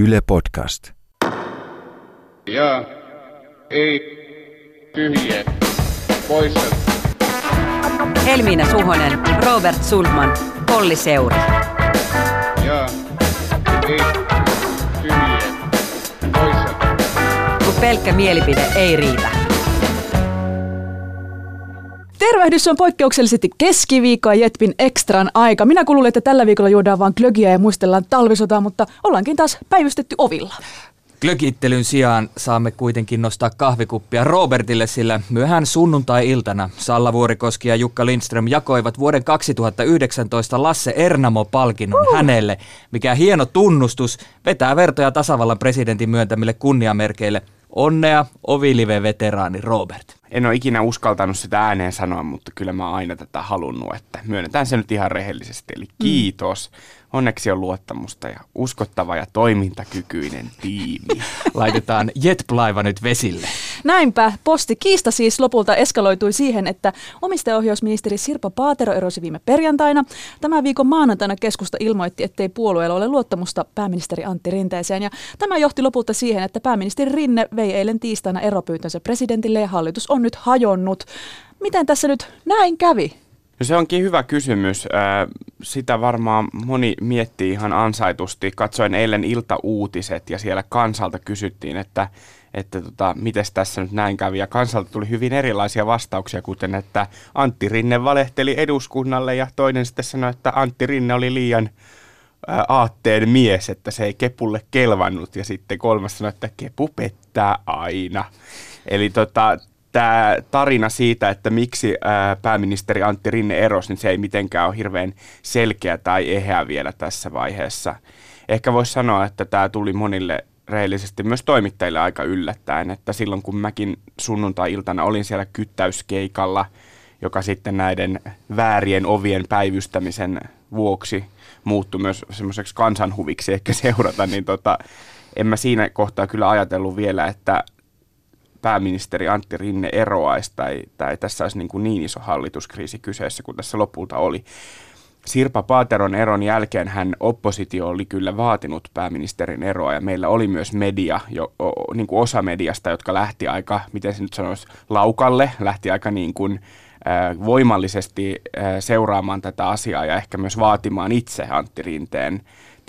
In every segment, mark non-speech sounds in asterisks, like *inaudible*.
Yle Podcast. Ja ei tyhjä poissa. Helmiina Suhonen, Robert Sulman, Polli Seuri. Ja ei tyhjä poissa. Kun pelkkä mielipide ei riitä. Tervehdys on poikkeuksellisesti keskiviikkoa Jetpin Extran aika. Minä kuulin, että tällä viikolla juodaan vain glögiä ja muistellaan talvisotaa, mutta ollaankin taas päivystetty ovilla. Glögittelyn sijaan saamme kuitenkin nostaa kahvikuppia Robertille, sillä myöhään sunnuntai-iltana Salla Vuorikoski ja Jukka Lindström jakoivat vuoden 2019 Lasse Ernamo-palkinnon uh. hänelle, mikä hieno tunnustus vetää vertoja tasavallan presidentin myöntämille kunniamerkeille. Onnea, Ovilive-veteraani Robert. En ole ikinä uskaltanut sitä ääneen sanoa, mutta kyllä mä oon aina tätä halunnut, että myönnetään se nyt ihan rehellisesti. Eli kiitos. Mm Onneksi on luottamusta ja uskottava ja toimintakykyinen tiimi. *laughs* Laitetaan jetplaiva nyt vesille. Näinpä. Posti kiista siis lopulta eskaloitui siihen, että omistajaohjausministeri Sirpa Paatero erosi viime perjantaina. Tämän viikon maanantaina keskusta ilmoitti, ettei puolueella ole luottamusta pääministeri Antti Rinteeseen. Ja tämä johti lopulta siihen, että pääministeri Rinne vei eilen tiistaina eropyytönsä presidentille ja hallitus on nyt hajonnut. Miten tässä nyt näin kävi? No se onkin hyvä kysymys. Sitä varmaan moni miettii ihan ansaitusti. Katsoin eilen iltauutiset ja siellä kansalta kysyttiin, että, että tota, miten tässä nyt näin kävi. Ja kansalta tuli hyvin erilaisia vastauksia, kuten että Antti Rinne valehteli eduskunnalle ja toinen sitten sanoi, että Antti Rinne oli liian aatteen mies, että se ei Kepulle kelvannut. Ja sitten kolmas sanoi, että Kepu pettää aina. Eli tota, tämä tarina siitä, että miksi ää, pääministeri Antti Rinne erosi, niin se ei mitenkään ole hirveän selkeä tai eheä vielä tässä vaiheessa. Ehkä voisi sanoa, että tämä tuli monille rehellisesti myös toimittajille aika yllättäen, että silloin kun mäkin sunnuntai-iltana olin siellä kyttäyskeikalla, joka sitten näiden väärien ovien päivystämisen vuoksi muuttui myös semmoiseksi kansanhuviksi ehkä seurata, niin tota, en mä siinä kohtaa kyllä ajatellut vielä, että pääministeri Antti Rinne eroaisi tai, tai tässä olisi niin, kuin niin iso hallituskriisi kyseessä kuin tässä lopulta oli. Sirpa Paateron eron jälkeen hän oppositio oli kyllä vaatinut pääministerin eroa ja meillä oli myös media, jo, o, niin kuin osa mediasta, jotka lähti aika, miten se nyt sanoisi, laukalle, lähti aika niin kuin, voimallisesti seuraamaan tätä asiaa ja ehkä myös vaatimaan itse Antti Rinteen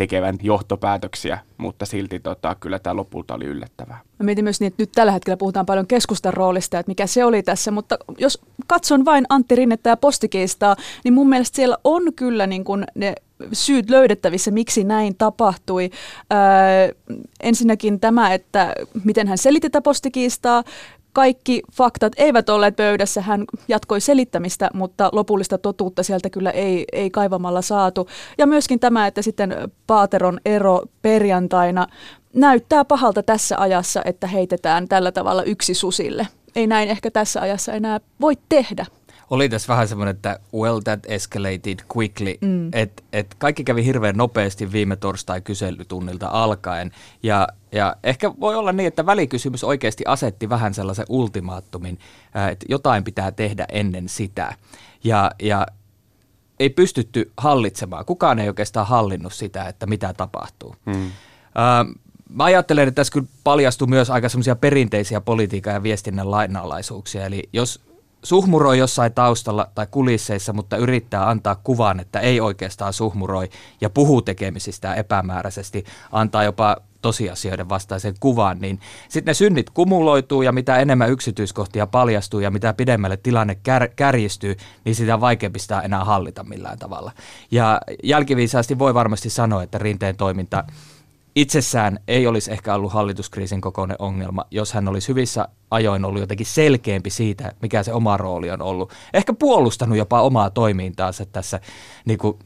tekevän johtopäätöksiä, mutta silti tota, kyllä tämä lopulta oli yllättävää. Mä mietin myös niin, että nyt tällä hetkellä puhutaan paljon keskustan roolista, että mikä se oli tässä, mutta jos katson vain Antti Rinnettä ja postikiistaa, niin mun mielestä siellä on kyllä niin kuin ne syyt löydettävissä, miksi näin tapahtui. Öö, ensinnäkin tämä, että miten hän selitti tätä postikiistaa, kaikki faktat eivät olleet pöydässä. Hän jatkoi selittämistä, mutta lopullista totuutta sieltä kyllä ei, ei kaivamalla saatu. Ja myöskin tämä, että sitten Paateron ero perjantaina näyttää pahalta tässä ajassa, että heitetään tällä tavalla yksi susille. Ei näin ehkä tässä ajassa enää voi tehdä oli tässä vähän semmoinen, että well that escalated quickly, mm. että et kaikki kävi hirveän nopeasti viime torstai kyselytunnilta alkaen. Ja, ja ehkä voi olla niin, että välikysymys oikeasti asetti vähän sellaisen ultimaattumin, että jotain pitää tehdä ennen sitä. Ja, ja ei pystytty hallitsemaan. Kukaan ei oikeastaan hallinnut sitä, että mitä tapahtuu. Mm. Äh, Mä ajattelen, että tässä kyllä paljastui myös aika semmoisia perinteisiä politiikan ja viestinnän lainalaisuuksia. Eli jos suhmuroi jossain taustalla tai kulisseissa, mutta yrittää antaa kuvan, että ei oikeastaan suhmuroi ja puhuu tekemisistä epämääräisesti, antaa jopa tosiasioiden vastaisen kuvan, niin sitten ne synnit kumuloituu ja mitä enemmän yksityiskohtia paljastuu ja mitä pidemmälle tilanne kär, kärjistyy, niin sitä vaikeampi sitä enää hallita millään tavalla. Ja jälkiviisaasti voi varmasti sanoa, että rinteen toiminta itsessään ei olisi ehkä ollut hallituskriisin kokoinen ongelma, jos hän olisi hyvissä ajoin ollut jotenkin selkeämpi siitä, mikä se oma rooli on ollut. Ehkä puolustanut jopa omaa toimintaansa tässä niin kuin,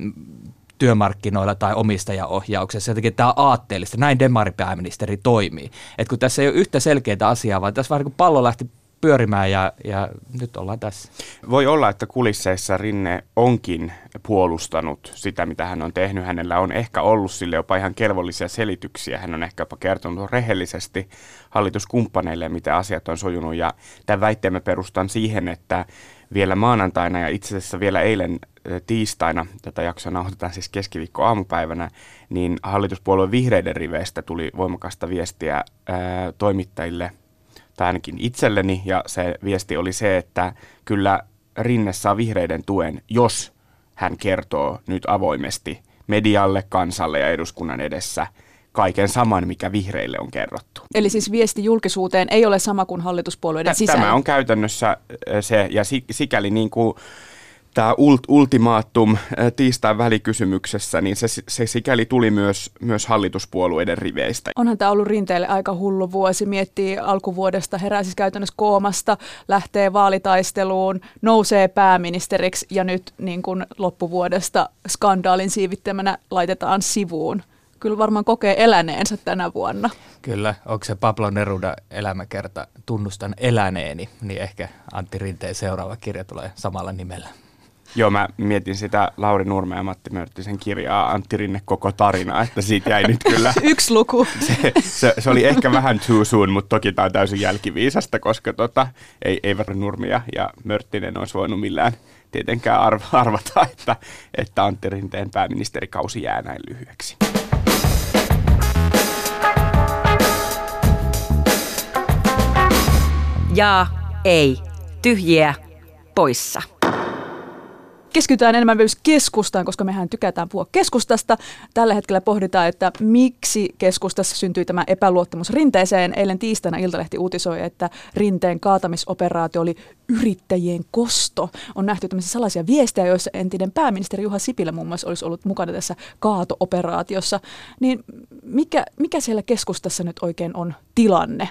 työmarkkinoilla tai omistajaohjauksessa. Jotenkin tämä on aatteellista. Näin demaripääministeri toimii. Et kun tässä ei ole yhtä selkeää asiaa, vaan tässä vähän niin kuin pallo lähti pyörimään ja, ja nyt ollaan tässä. Voi olla, että kulisseissa Rinne onkin puolustanut sitä, mitä hän on tehnyt. Hänellä on ehkä ollut sille jopa ihan kelvollisia selityksiä. Hän on ehkä jopa kertonut rehellisesti hallituskumppaneille, miten asiat on sujunut. Ja tämän väitteemme perustan siihen, että vielä maanantaina ja itse asiassa vielä eilen tiistaina, tätä jaksoa nauhoitetaan siis keskiviikko aamupäivänä, niin hallituspuolueen vihreiden riveistä tuli voimakasta viestiä ää, toimittajille tai ainakin itselleni, ja se viesti oli se, että kyllä Rinne saa vihreiden tuen, jos hän kertoo nyt avoimesti medialle, kansalle ja eduskunnan edessä kaiken saman, mikä vihreille on kerrottu. Eli siis viesti julkisuuteen ei ole sama kuin hallituspuolueiden sisällä? Tämä on käytännössä se, ja sikäli niin kuin tämä ult, ultimaattum tiistain välikysymyksessä, niin se, se sikäli tuli myös, myös hallituspuolueiden riveistä. Onhan tämä ollut rinteelle aika hullu vuosi. Miettii alkuvuodesta, herää siis käytännössä koomasta, lähtee vaalitaisteluun, nousee pääministeriksi ja nyt niin kuin loppuvuodesta skandaalin siivittämänä laitetaan sivuun kyllä varmaan kokee eläneensä tänä vuonna. Kyllä, onko se Pablo Neruda elämäkerta Tunnustan eläneeni, niin ehkä Antti Rinteen seuraava kirja tulee samalla nimellä. Joo, mä mietin sitä Lauri Nurme ja Matti Mörttisen kirjaa Antti Rinne koko tarina, että siitä jäi nyt kyllä... *laughs* Yksi luku. *laughs* Se, se, se, oli ehkä vähän too soon, mutta toki tämä on täysin jälkiviisasta, koska tota, ei, eivät Nurmia ja Mörttinen olisi voinut millään tietenkään arvata, että, että Antti Rinteen pääministerikausi jää näin lyhyeksi. Ja ei. Tyhjiä poissa keskitytään enemmän myös keskustaan, koska mehän tykätään puhua keskustasta. Tällä hetkellä pohditaan, että miksi keskustassa syntyi tämä epäluottamus rinteeseen. Eilen tiistaina Iltalehti uutisoi, että rinteen kaatamisoperaatio oli yrittäjien kosto. On nähty tämmöisiä salaisia viestejä, joissa entinen pääministeri Juha Sipilä muun muassa olisi ollut mukana tässä kaatooperaatiossa. Niin mikä, mikä siellä keskustassa nyt oikein on tilanne?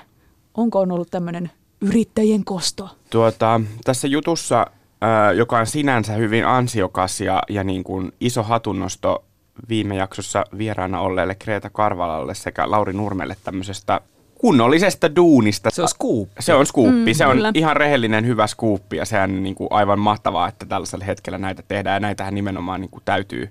Onko on ollut tämmöinen yrittäjien kosto? Tuota, tässä jutussa joka on sinänsä hyvin ansiokas ja, ja niin kuin iso hatunnosto viime jaksossa vieraana olleelle Kreta Karvalalle sekä Lauri Nurmelle tämmöisestä kunnollisesta duunista. Se on skuuppi. Se on skuuppi. Mm, se on kyllä. ihan rehellinen hyvä skuuppi ja sehän on niin kuin aivan mahtavaa, että tällaisella hetkellä näitä tehdään ja näitähän nimenomaan niin kuin täytyy,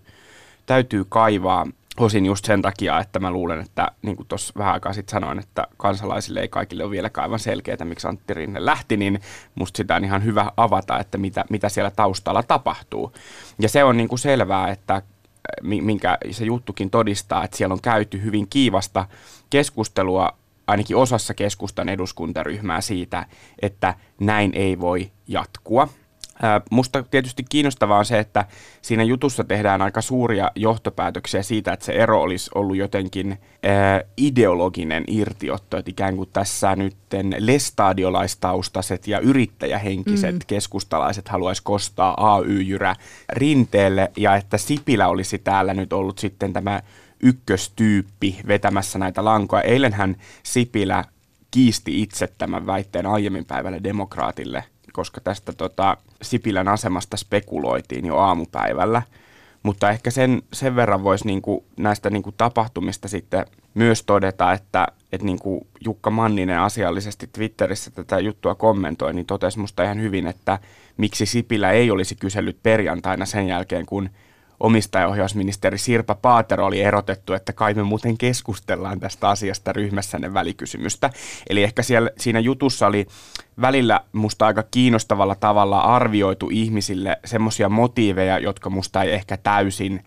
täytyy kaivaa osin just sen takia, että mä luulen, että niin kuin tuossa vähän aikaa sitten sanoin, että kansalaisille ei kaikille ole vieläkään aivan selkeää, miksi Antti Rinne lähti, niin musta sitä on ihan hyvä avata, että mitä, mitä siellä taustalla tapahtuu. Ja se on niin kuin selvää, että minkä se juttukin todistaa, että siellä on käyty hyvin kiivasta keskustelua ainakin osassa keskustan eduskuntaryhmää siitä, että näin ei voi jatkua. Musta tietysti kiinnostavaa on se, että siinä jutussa tehdään aika suuria johtopäätöksiä siitä, että se ero olisi ollut jotenkin ideologinen irtiotto, että ikään kuin tässä nyt lestadiolaistaustaset ja yrittäjähenkiset mm. keskustalaiset haluaisi kostaa AY-jyrä rinteelle ja että Sipilä olisi täällä nyt ollut sitten tämä ykköstyyppi vetämässä näitä lankoja. Eilenhän Sipilä kiisti itse tämän väitteen aiemmin päivällä demokraatille – koska tästä tota, Sipilän asemasta spekuloitiin jo aamupäivällä. Mutta ehkä sen, sen verran voisi niinku näistä niinku tapahtumista sitten myös todeta, että et niinku Jukka Manninen asiallisesti Twitterissä tätä juttua kommentoi, niin totesi musta ihan hyvin, että miksi Sipilä ei olisi kysellyt perjantaina sen jälkeen, kun omistajaohjausministeri Sirpa Paatero oli erotettu, että kai me muuten keskustellaan tästä asiasta ryhmässänne välikysymystä. Eli ehkä siellä, siinä jutussa oli välillä musta aika kiinnostavalla tavalla arvioitu ihmisille semmoisia motiiveja, jotka musta ei ehkä täysin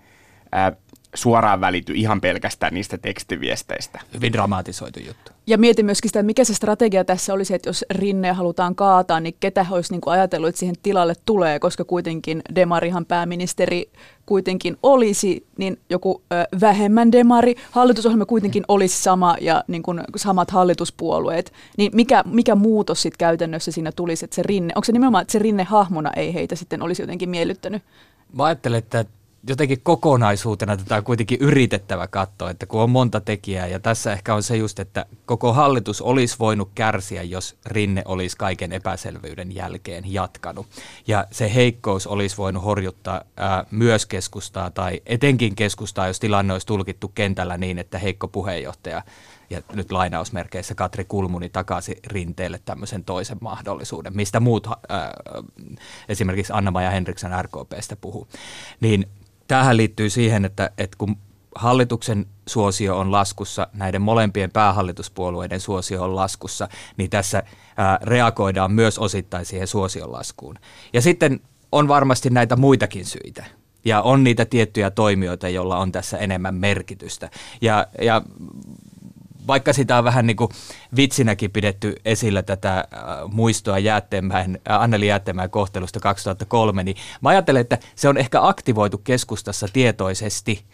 ää, suoraan välity ihan pelkästään niistä tekstiviesteistä. Hyvin dramatisoitu juttu. Ja mietin myöskin sitä, että mikä se strategia tässä olisi, että jos Rinne halutaan kaataa, niin ketä olisi niin kuin ajatellut, että siihen tilalle tulee, koska kuitenkin Demarihan pääministeri kuitenkin olisi, niin joku ö, vähemmän demari, hallitusohjelma kuitenkin olisi sama ja niin kuin samat hallituspuolueet, niin mikä, mikä muutos sitten käytännössä siinä tulisi, että se Rinne, onko se nimenomaan, että se Rinne hahmona ei heitä sitten olisi jotenkin miellyttänyt? Mä ajattelen, että jotenkin kokonaisuutena tätä on kuitenkin yritettävä katsoa, että kun on monta tekijää ja tässä ehkä on se just, että koko hallitus olisi voinut kärsiä, jos Rinne olisi kaiken epäselvyyden jälkeen jatkanut. Ja se heikkous olisi voinut horjuttaa ää, myös keskustaa tai etenkin keskustaa, jos tilanne olisi tulkittu kentällä niin, että heikko puheenjohtaja ja nyt lainausmerkeissä Katri Kulmuni takaisin rinteelle tämmöisen toisen mahdollisuuden, mistä muut, ää, esimerkiksi Anna-Maja Henriksen RKPstä puhuu. Niin tähän liittyy siihen, että, että kun hallituksen suosio on laskussa, näiden molempien päähallituspuolueiden suosio on laskussa, niin tässä ää, reagoidaan myös osittain siihen suosion laskuun. Ja sitten on varmasti näitä muitakin syitä. Ja on niitä tiettyjä toimijoita, joilla on tässä enemmän merkitystä. Ja, ja vaikka sitä on vähän niin kuin vitsinäkin pidetty esillä tätä äh, muistoa Jäätteenmäen, äh, Anneli Jäätteenmäen kohtelusta 2003, niin mä ajattelen, että se on ehkä aktivoitu keskustassa tietoisesti,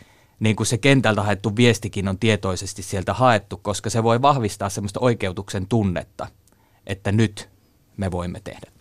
niin kuin se kentältä haettu viestikin on tietoisesti sieltä haettu, koska se voi vahvistaa semmoista oikeutuksen tunnetta, että nyt me voimme tehdä.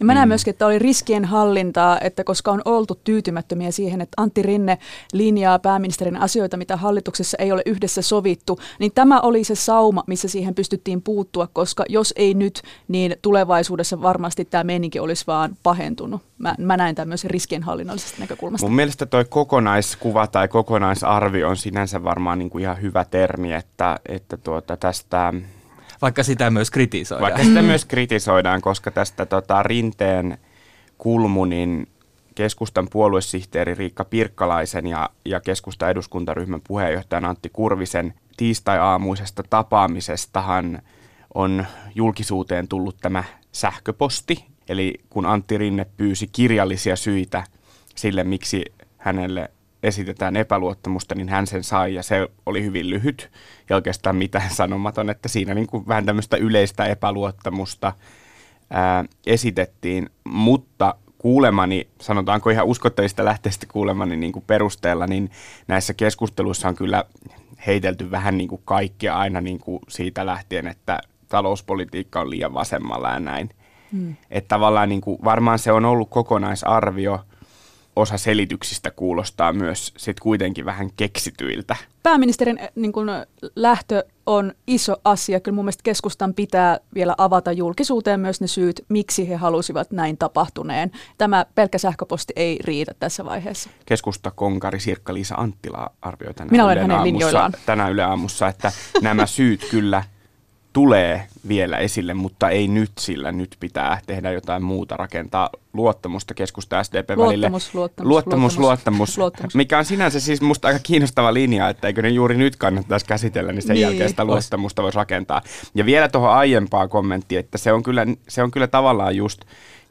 Ja mä näen mm. myöskin, että oli riskien hallintaa, että koska on oltu tyytymättömiä siihen, että Antti Rinne linjaa pääministerin asioita, mitä hallituksessa ei ole yhdessä sovittu, niin tämä oli se sauma, missä siihen pystyttiin puuttua, koska jos ei nyt, niin tulevaisuudessa varmasti tämä meininki olisi vaan pahentunut. Mä, mä näen tämän myös riskienhallinnallisesta näkökulmasta. Mun mielestä toi kokonaiskuva tai kokonaisarvio on sinänsä varmaan niin kuin ihan hyvä termi, että, että tuota tästä vaikka sitä myös kritisoidaan. Vaikka sitä myös kritisoidaan, koska tästä tota, Rinteen Kulmunin keskustan puoluesihteeri Riikka Pirkkalaisen ja, ja keskustan eduskuntaryhmän puheenjohtajan Antti Kurvisen tiistai-aamuisesta tapaamisestahan on julkisuuteen tullut tämä sähköposti. Eli kun Antti Rinne pyysi kirjallisia syitä sille, miksi hänelle esitetään epäluottamusta, niin hän sen sai ja se oli hyvin lyhyt ja oikeastaan mitään sanomaton, että siinä niin kuin vähän tämmöistä yleistä epäluottamusta ää, esitettiin, mutta kuulemani, sanotaanko ihan uskottavista lähteistä kuulemani niin kuin perusteella, niin näissä keskusteluissa on kyllä heitelty vähän niin kuin kaikkea aina niin kuin siitä lähtien, että talouspolitiikka on liian vasemmalla ja näin. Hmm. Että tavallaan niin kuin, varmaan se on ollut kokonaisarvio – osa selityksistä kuulostaa myös sit kuitenkin vähän keksityiltä. Pääministerin eh, niin kun, lähtö on iso asia. Kyllä mun mielestä keskustan pitää vielä avata julkisuuteen myös ne syyt, miksi he halusivat näin tapahtuneen. Tämä pelkkä sähköposti ei riitä tässä vaiheessa. Keskusta konkari Sirkka-Liisa Anttila arvioi tänään Minä olen hänen linjoillaan. tänään Yle Aamussa, että nämä syyt kyllä – tulee vielä esille, mutta ei nyt, sillä nyt pitää tehdä jotain muuta, rakentaa luottamusta keskusta SDP luottamus, välille. Luottamus, luottamus, luottamus, luottamus, luottamus, mikä on sinänsä siis musta aika kiinnostava linja, että eikö ne juuri nyt kannattaisi käsitellä, niin sen niin, jälkeen sitä luottamusta voisi rakentaa. Ja vielä tuohon aiempaan kommenttiin, että se on kyllä, se on kyllä tavallaan just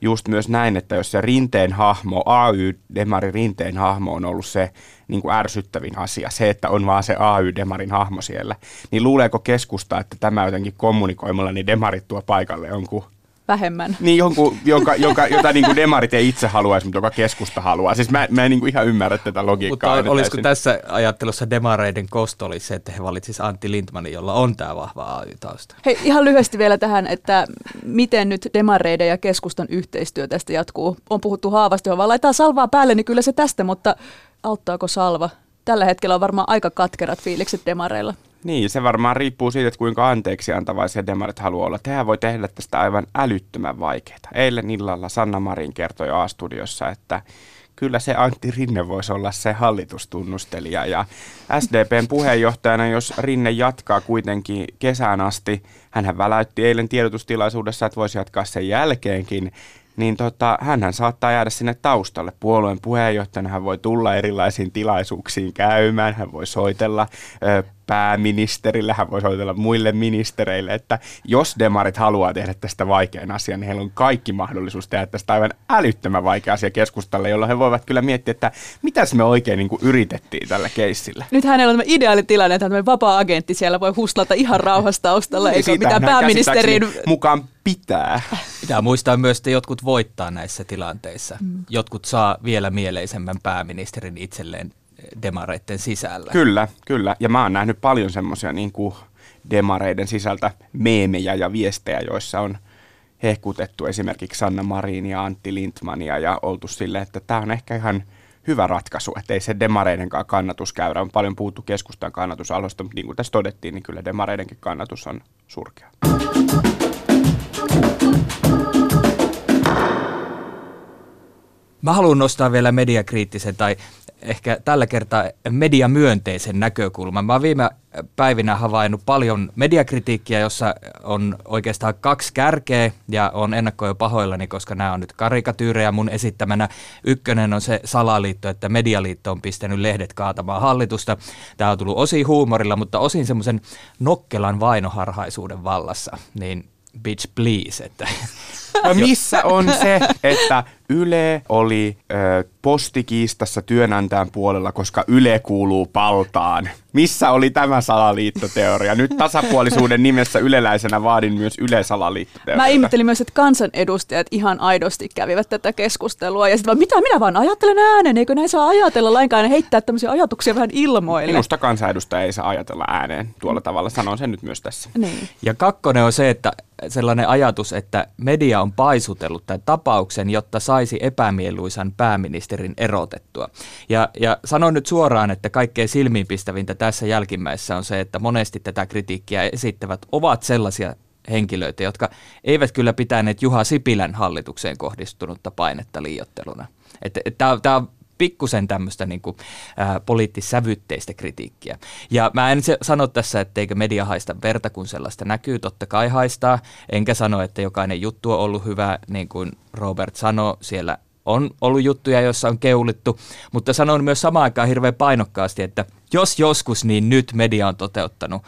just myös näin, että jos se rinteen hahmo, AY-demari rinteen hahmo on ollut se niin kuin ärsyttävin asia, se, että on vaan se AY-demarin hahmo siellä, niin luuleeko keskusta, että tämä jotenkin kommunikoimalla, niin demarit tuo paikalle jonkun vähemmän. Niin, jonkun, jonka, jonka, jota niin kuin demarit ei itse haluaisi, mutta joka keskusta haluaa. Siis mä, mä en niin kuin ihan ymmärrä tätä logiikkaa. Mutta olisiko tässä ajattelussa demareiden kosto oli se, että he valitsisivat Antti Lindmanin, jolla on tämä vahva AY-tausta? Hei, ihan lyhyesti vielä tähän, että miten nyt demareiden ja keskustan yhteistyö tästä jatkuu. On puhuttu haavasti, vaan laittaa salvaa päälle, niin kyllä se tästä, mutta auttaako salva? Tällä hetkellä on varmaan aika katkerat fiilikset demareilla. Niin, se varmaan riippuu siitä, että kuinka anteeksi antavaisia demarit haluaa olla. Tehän voi tehdä tästä aivan älyttömän vaikeaa. Eilen illalla Sanna Marin kertoi A-studiossa, että kyllä se Antti Rinne voisi olla se hallitustunnustelija. Ja SDPn puheenjohtajana, jos Rinne jatkaa kuitenkin kesään asti, hän väläytti eilen tiedotustilaisuudessa, että voisi jatkaa sen jälkeenkin, niin tota, hänhän saattaa jäädä sinne taustalle. Puolueen puheenjohtajana hän voi tulla erilaisiin tilaisuuksiin käymään, hän voi soitella ö, pääministerille, hän voi soitella muille ministereille, että jos demarit haluaa tehdä tästä vaikean asian, niin heillä on kaikki mahdollisuus tehdä tästä aivan älyttömän vaikea asia keskustalle, jolloin he voivat kyllä miettiä, että mitä me oikein niin kuin yritettiin tällä keissillä. Nyt hänellä on tämä ideaalitilanne, että hän vapaa-agentti siellä voi huslata ihan rauhassa taustalla, eikä mitään pääministerin... mukaan pitää. Pitää muistaa myös, että jotkut voittaa näissä tilanteissa. Mm. Jotkut saa vielä mieleisemmän pääministerin itselleen demareiden sisällä. Kyllä, kyllä. Ja mä oon nähnyt paljon semmoisia niin kuin demareiden sisältä meemejä ja viestejä, joissa on hehkutettu esimerkiksi Sanna Marin ja Antti Lindmania ja oltu sille, että tämä on ehkä ihan hyvä ratkaisu, että ei se demareidenkaan kannatuskäyrä. On paljon puhuttu keskustan kannatusaloista, mutta niin kuin tässä todettiin, niin kyllä demareidenkin kannatus on surkea. Mä haluan nostaa vielä mediakriittisen tai ehkä tällä kertaa mediamyönteisen näkökulman. Mä oon viime päivinä havainnut paljon mediakritiikkiä, jossa on oikeastaan kaksi kärkeä ja on ennakkoja pahoillani, koska nämä on nyt karikatyyrejä mun esittämänä. Ykkönen on se salaliitto, että medialiitto on pistänyt lehdet kaatamaan hallitusta. Tämä on tullut osin huumorilla, mutta osin semmoisen nokkelan vainoharhaisuuden vallassa. Niin bitch please, että No missä on se, että Yle oli ö, postikiistassa työnantajan puolella, koska Yle kuuluu paltaan? Missä oli tämä salaliittoteoria? Nyt tasapuolisuuden nimessä yleläisenä vaadin myös Yle-salaliittoteoria. Mä ihmettelin myös, että kansanedustajat ihan aidosti kävivät tätä keskustelua. Ja sitten mitä minä vaan ajattelen ääneen, eikö näin saa ajatella lainkaan ja heittää tämmöisiä ajatuksia vähän ilmoille. Minusta kansanedustaja ei saa ajatella ääneen tuolla tavalla, sanon sen nyt myös tässä. Niin. Ja kakkonen on se, että sellainen ajatus, että media on paisutellut tämän tapauksen, jotta saisi epämieluisan pääministerin erotettua. Ja, ja sanon nyt suoraan, että kaikkein silmiinpistävintä tässä jälkimmäisessä on se, että monesti tätä kritiikkiä esittävät ovat sellaisia henkilöitä, jotka eivät kyllä pitäneet Juha Sipilän hallitukseen kohdistunutta painetta liiotteluna. Tämä on pikkusen tämmöistä niin kuin, ää, poliittisävytteistä kritiikkiä. Ja mä en se, sano tässä, etteikö media haista verta, kun sellaista näkyy, totta kai haistaa. Enkä sano, että jokainen juttu on ollut hyvä, niin kuin Robert sanoi, siellä on ollut juttuja, joissa on keulittu, mutta sanon myös samaan aikaan hirveän painokkaasti, että jos joskus, niin nyt media on toteuttanut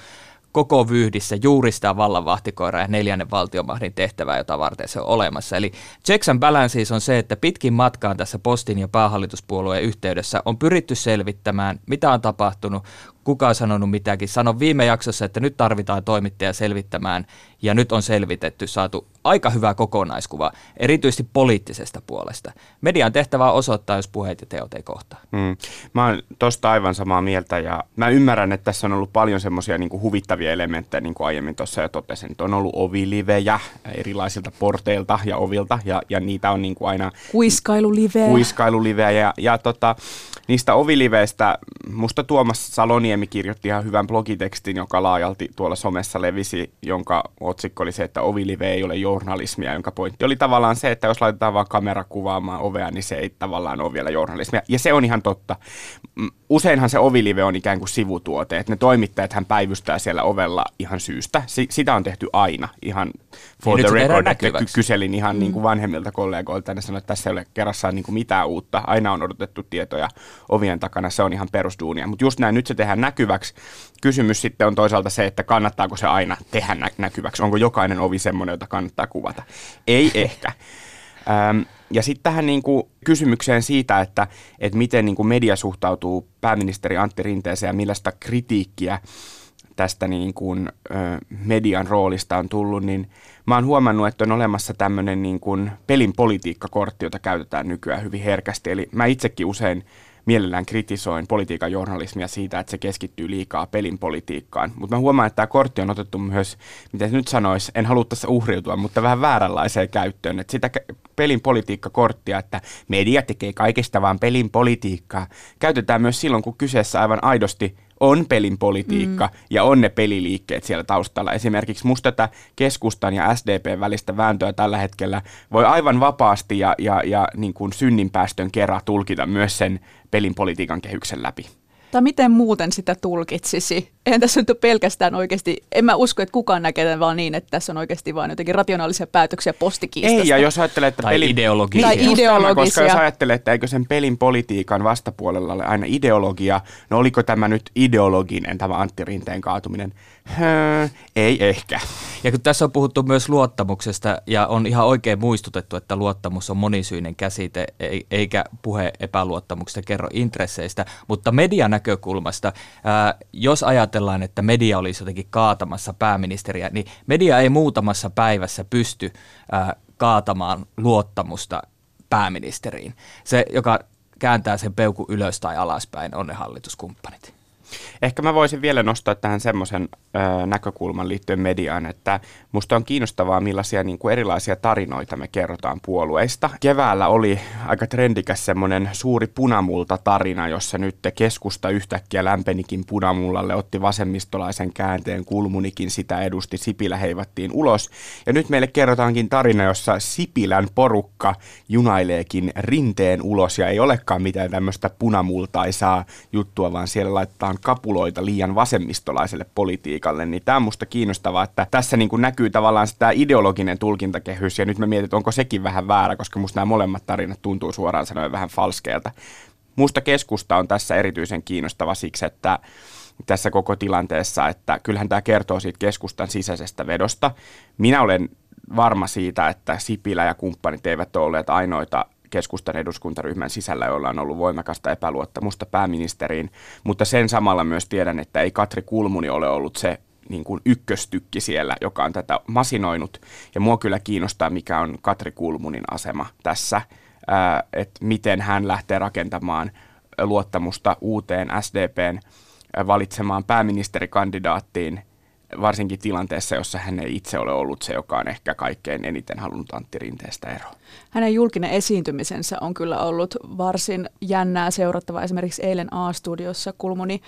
koko vyyhdissä juuri sitä vallanvahtikoiraa ja neljännen valtiomahdin tehtävää, jota varten se on olemassa. Eli checks and balances on se, että pitkin matkaan tässä postin ja päähallituspuolueen yhteydessä on pyritty selvittämään, mitä on tapahtunut, kuka on sanonut mitäkin. Sanon viime jaksossa, että nyt tarvitaan toimittaja selvittämään ja nyt on selvitetty, saatu aika hyvä kokonaiskuva, erityisesti poliittisesta puolesta. Median tehtävä on osoittaa, jos puheet ja teot ei kohtaa. Mm. Mä oon tosta aivan samaa mieltä ja mä ymmärrän, että tässä on ollut paljon semmoisia niin huvittavia elementtejä, niin kuin aiemmin tuossa jo totesin. Että on ollut ovilivejä erilaisilta porteilta ja ovilta ja, ja niitä on niin kuin aina... Kuiskailuliveä. Kuiskailuliveä ja, ja tota, niistä oviliveistä musta Tuomas Saloniemi kirjoitti ihan hyvän blogitekstin, joka laajalti tuolla somessa levisi, jonka otsikko oli se, että ovilive ei ole journalismia, jonka pointti oli tavallaan se, että jos laitetaan vaan kamera kuvaamaan ovea, niin se ei tavallaan ole vielä journalismia. Ja se on ihan totta. Useinhan se ovilive on ikään kuin sivutuote, että ne toimittajat hän päivystää siellä ovella ihan syystä. Si- sitä on tehty aina ihan for niin the record. Että kyselin ihan mm. niin kuin vanhemmilta kollegoilta ja ne sanoivat, että tässä ei ole kerrassaan niin kuin mitään uutta. Aina on odotettu tietoja ovien takana, se on ihan perusduunia. Mutta just näin, nyt se tehdään näkyväksi. Kysymys sitten on toisaalta se, että kannattaako se aina tehdä nä- näkyväksi. Onko jokainen ovi semmoinen, jota kannattaa kuvata? Ei ehkä. Ähm, ja sitten tähän niin kuin kysymykseen siitä, että, että miten niin kuin media suhtautuu pääministeri Antti Rinteeseen ja millaista kritiikkiä tästä niin kuin, ö, median roolista on tullut, niin mä oon huomannut, että on olemassa tämmöinen niin kuin pelin politiikkakortti, jota käytetään nykyään hyvin herkästi. Eli mä itsekin usein mielellään kritisoin politiikan journalismia siitä, että se keskittyy liikaa pelin politiikkaan. Mutta mä huomaan, että tämä kortti on otettu myös, miten nyt sanoisi, en halua tässä uhriutua, mutta vähän vääränlaiseen käyttöön. Että sitä pelin politiikkakorttia, että media tekee kaikesta vaan pelin politiikkaa, käytetään myös silloin, kun kyseessä aivan aidosti on pelin politiikka mm. ja on ne peliliikkeet siellä taustalla. Esimerkiksi musta tätä keskustan ja SDPn välistä vääntöä tällä hetkellä voi aivan vapaasti ja, ja, ja niin kuin synninpäästön kerran tulkita myös sen pelin politiikan kehyksen läpi. Tai miten muuten sitä tulkitsisi? Eihän tässä nyt ole pelkästään oikeasti, en mä usko, että kukaan näkee tämän vaan niin, että tässä on oikeasti vain jotenkin rationaalisia päätöksiä postikiistasta. Ei, ja jos ajattelee, että tai pelin... ideologisia. Tai ideologisia. Koska jos ajattelee, että eikö sen pelin politiikan vastapuolella ole aina ideologia, no oliko tämä nyt ideologinen, tämä Antti Rinteen kaatuminen? Höö, ei ehkä. Ja kun tässä on puhuttu myös luottamuksesta ja on ihan oikein muistutettu, että luottamus on monisyinen käsite eikä puhe epäluottamuksesta kerro intresseistä, mutta median näkökulmasta, ää, jos ajatellaan, että media olisi jotenkin kaatamassa pääministeriä, niin media ei muutamassa päivässä pysty ää, kaatamaan luottamusta pääministeriin. Se, joka kääntää sen peukun ylös tai alaspäin, on ne hallituskumppanit. Ehkä mä voisin vielä nostaa tähän semmoisen näkökulman liittyen mediaan, että musta on kiinnostavaa, millaisia niin kuin erilaisia tarinoita me kerrotaan puolueista. Keväällä oli aika trendikäs semmoinen suuri punamulta-tarina, jossa nyt keskusta yhtäkkiä lämpenikin punamullalle, otti vasemmistolaisen käänteen, kulmunikin sitä edusti, Sipilä heivattiin ulos. Ja nyt meille kerrotaankin tarina, jossa Sipilän porukka junaileekin rinteen ulos ja ei olekaan mitään tämmöistä punamultaisaa juttua, vaan siellä laitetaan kapuloita liian vasemmistolaiselle politiikalle, niin tämä on musta kiinnostavaa, että tässä niin kuin näkyy tavallaan sitä ideologinen tulkintakehys, ja nyt mä mietin, että onko sekin vähän väärä, koska musta nämä molemmat tarinat tuntuu suoraan sanoen vähän falskeilta. Musta keskusta on tässä erityisen kiinnostava siksi, että tässä koko tilanteessa, että kyllähän tämä kertoo siitä keskustan sisäisestä vedosta. Minä olen varma siitä, että Sipilä ja kumppanit eivät ole olleet ainoita keskustan eduskuntaryhmän sisällä, joilla on ollut voimakasta epäluottamusta pääministeriin, mutta sen samalla myös tiedän, että ei Katri Kulmuni ole ollut se niin kuin ykköstykki siellä, joka on tätä masinoinut. Ja mua kyllä kiinnostaa, mikä on Katri Kulmunin asema tässä, että miten hän lähtee rakentamaan luottamusta uuteen SDPn valitsemaan pääministerikandidaattiin varsinkin tilanteessa, jossa hän ei itse ole ollut se, joka on ehkä kaikkein eniten halunnut Antti Rinteestä eroa. Hänen julkinen esiintymisensä on kyllä ollut varsin jännää seurattavaa. Esimerkiksi eilen A-studiossa Kulmuni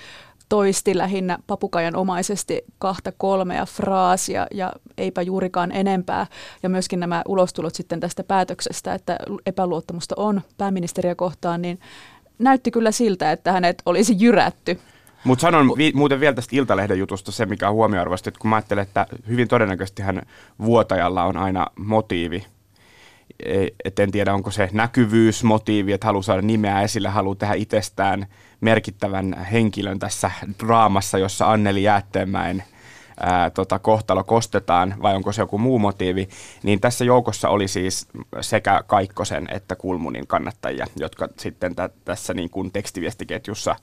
toisti lähinnä papukajan omaisesti kahta kolmea fraasia ja eipä juurikaan enempää. Ja myöskin nämä ulostulot sitten tästä päätöksestä, että epäluottamusta on pääministeriä kohtaan, niin näytti kyllä siltä, että hänet olisi jyrätty mutta sanon vi- muuten vielä tästä Iltalehden jutusta se, mikä on huomioarvoista, että kun mä ajattelen, että hyvin todennäköisesti hän vuotajalla on aina motiivi, e, et en tiedä onko se näkyvyysmotiivi, että haluaa saada nimeä esille, haluaa tehdä itsestään merkittävän henkilön tässä draamassa, jossa Anneli Jäätteenmäen ää, tota, kohtalo kostetaan, vai onko se joku muu motiivi, niin tässä joukossa oli siis sekä Kaikkosen että Kulmunin kannattajia, jotka sitten tä- tässä niin kuin tekstiviestiketjussa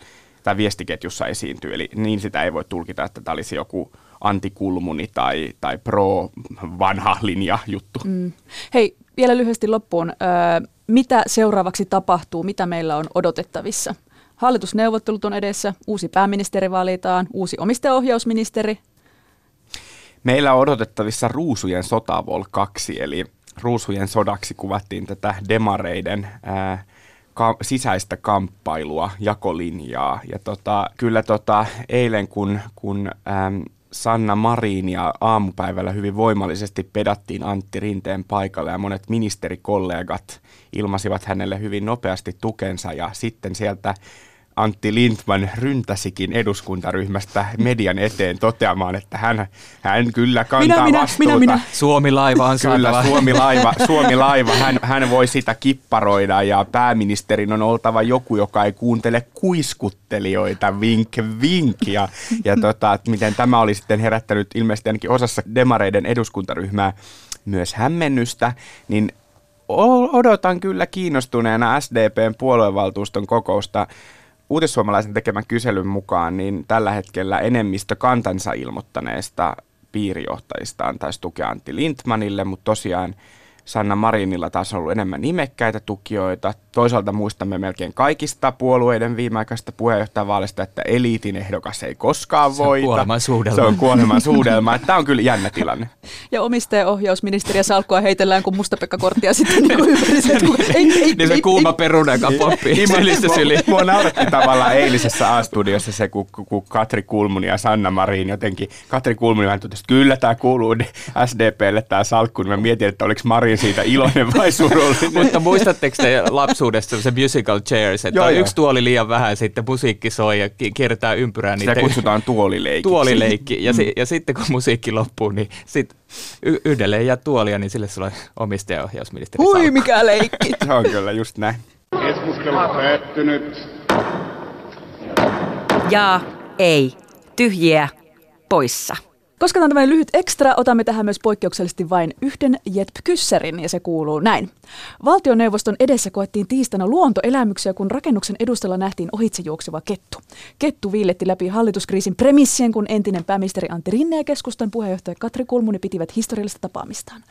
tai viestiketjussa esiintyy. Eli niin sitä ei voi tulkita, että tämä olisi joku antikulmuni tai, tai pro-vanha linja juttu. Mm. Hei, vielä lyhyesti loppuun. Öö, mitä seuraavaksi tapahtuu? Mitä meillä on odotettavissa? Hallitusneuvottelut on edessä, uusi pääministeri valitaan, uusi omistajaohjausministeri. Meillä on odotettavissa Ruusujen sotavol 2, eli Ruusujen sodaksi kuvattiin tätä demareiden ää, ka- sisäistä kamppailua, jakolinjaa. Ja tota, kyllä tota, eilen kun, kun äm, Sanna Marin ja aamupäivällä hyvin voimallisesti pedattiin Antti Rinteen paikalle ja monet ministerikollegat ilmasivat hänelle hyvin nopeasti tukensa ja sitten sieltä Antti Lindman ryntäsikin eduskuntaryhmästä median eteen toteamaan, että hän, hän kyllä kantaa minä, minä, vastuuta. Minä, minä. Suomi-laiva on Kyllä, saatava. Suomi-laiva, *laughs* Suomi-laiva hän, hän voi sitä kipparoida ja pääministerin on oltava joku, joka ei kuuntele kuiskuttelijoita, vink vink. Ja, ja *laughs* tota, että miten tämä oli sitten herättänyt ilmeisesti ainakin osassa demareiden eduskuntaryhmää myös hämmennystä, niin odotan kyllä kiinnostuneena SDPn puoluevaltuuston kokousta Uutissuomalaisen tekemän kyselyn mukaan niin tällä hetkellä enemmistö kantansa ilmoittaneista piirijohtajista antaisi tukea Antti Lindmanille, mutta tosiaan Sanna Marinilla taas on ollut enemmän nimekkäitä tukijoita. Toisaalta muistamme melkein kaikista puolueiden viimeaikaisista puheenjohtajavaalista, että eliitin ehdokas ei koskaan voita. Se on kuoleman suudelma. Se on kuoleman suudelma. Tämä on kyllä jännä tilanne. *laughs* Ja omistajaohjausministeriä salkkua heitellään kuin mustapekkakorttia sitten *laughs* niin kuin ympäri se, että ei, ei, niin se kuuma peruna, joka poppii Niin, mua- sylistä mua- syliin. Mua nauratti tavallaan eilisessä A-studiossa se, kun, kun- kun Katri Kulmuni ja Sanna Marin jotenkin, Katri Kulmuni vähän totesi, että kyllä tämä kuuluu SDPlle tämä salkku, niin mä mietin, että oliko Marin siitä iloinen vai surullinen. *laughs* Mutta muistatteko te lapsuudesta se musical chairs, että Joo, on joo. yksi tuoli liian vähän, sitten musiikki soi ja ki- kiertää ympyrää. Sitä te- kutsutaan tuolileikiksi. tuolileikki. Ja, si- ja sitten kun musiikki loppuu, niin sit y- yhdelle ei jää tuolia, niin sille sulla omistajaohjausministeri Hui salkku. mikä leikki. Se on kyllä just näin. Keskustelu päättynyt. Jaa, ei, tyhjiä, poissa. Koska tämä on tämmöinen lyhyt ekstra, otamme tähän myös poikkeuksellisesti vain yhden Jetp-kyssärin, ja se kuuluu näin. Valtioneuvoston edessä koettiin tiistaina luontoelämyksiä, kun rakennuksen edustalla nähtiin ohitse juokseva kettu. Kettu viilletti läpi hallituskriisin premissien, kun entinen pääministeri Antti Rinne ja keskustan puheenjohtaja Katri Kulmuni pitivät historiallista tapaamistaan.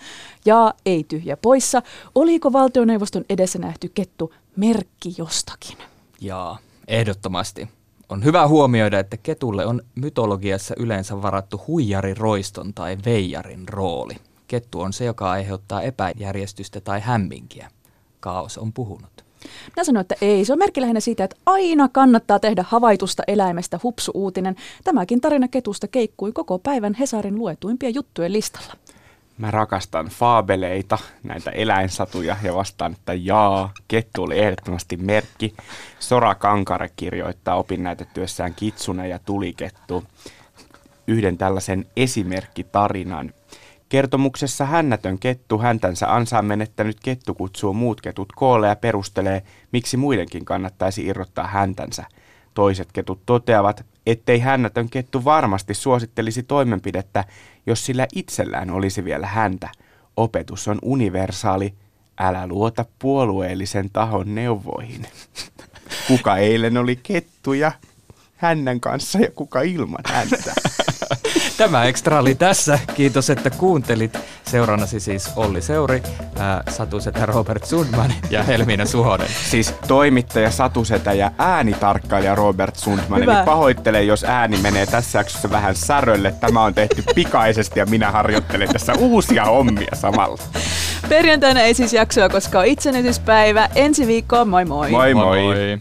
Ja ei tyhjä poissa, oliko valtioneuvoston edessä nähty kettu merkki jostakin? Jaa, ehdottomasti. On hyvä huomioida, että ketulle on mytologiassa yleensä varattu huijariroiston tai veijarin rooli. Kettu on se, joka aiheuttaa epäjärjestystä tai hämminkiä. Kaos on puhunut. Minä sanoin, että ei. Se on merkki lähinnä siitä, että aina kannattaa tehdä havaitusta eläimestä hupsu-uutinen. Tämäkin tarina ketusta keikkui koko päivän Hesarin luetuimpia juttujen listalla. Mä rakastan faabeleita, näitä eläinsatuja ja vastaan, että jaa, kettu oli ehdottomasti merkki. Sora Kankare kirjoittaa opinnäytetyössään Kitsune ja Tulikettu yhden tällaisen esimerkkitarinan. Kertomuksessa hännätön kettu häntänsä ansaan menettänyt kettu kutsuu muut ketut koolle ja perustelee, miksi muidenkin kannattaisi irrottaa häntänsä. Toiset ketut toteavat, ettei hännätön kettu varmasti suosittelisi toimenpidettä, jos sillä itsellään olisi vielä häntä. Opetus on universaali. Älä luota puolueellisen tahon neuvoihin. *laughs* Kuka eilen oli kettuja hännän kanssa ja kuka ilman häntä? *laughs* Tämä ekstra oli tässä. Kiitos, että kuuntelit. Seurannasi siis Olli Seuri, ää, Satusetä Robert Sundman ja Helmiina Suhonen. Siis toimittaja Satusetä ja äänitarkkailija Robert Sundman. Hyvä. Eli pahoittelen, jos ääni menee tässä jaksossa vähän särölle. Tämä on tehty pikaisesti ja minä harjoittelen tässä uusia hommia samalla. Perjantaina ei siis jaksoa, koska on itsenäisyyspäivä. Ensi viikkoon, moi moi! Moi moi! moi.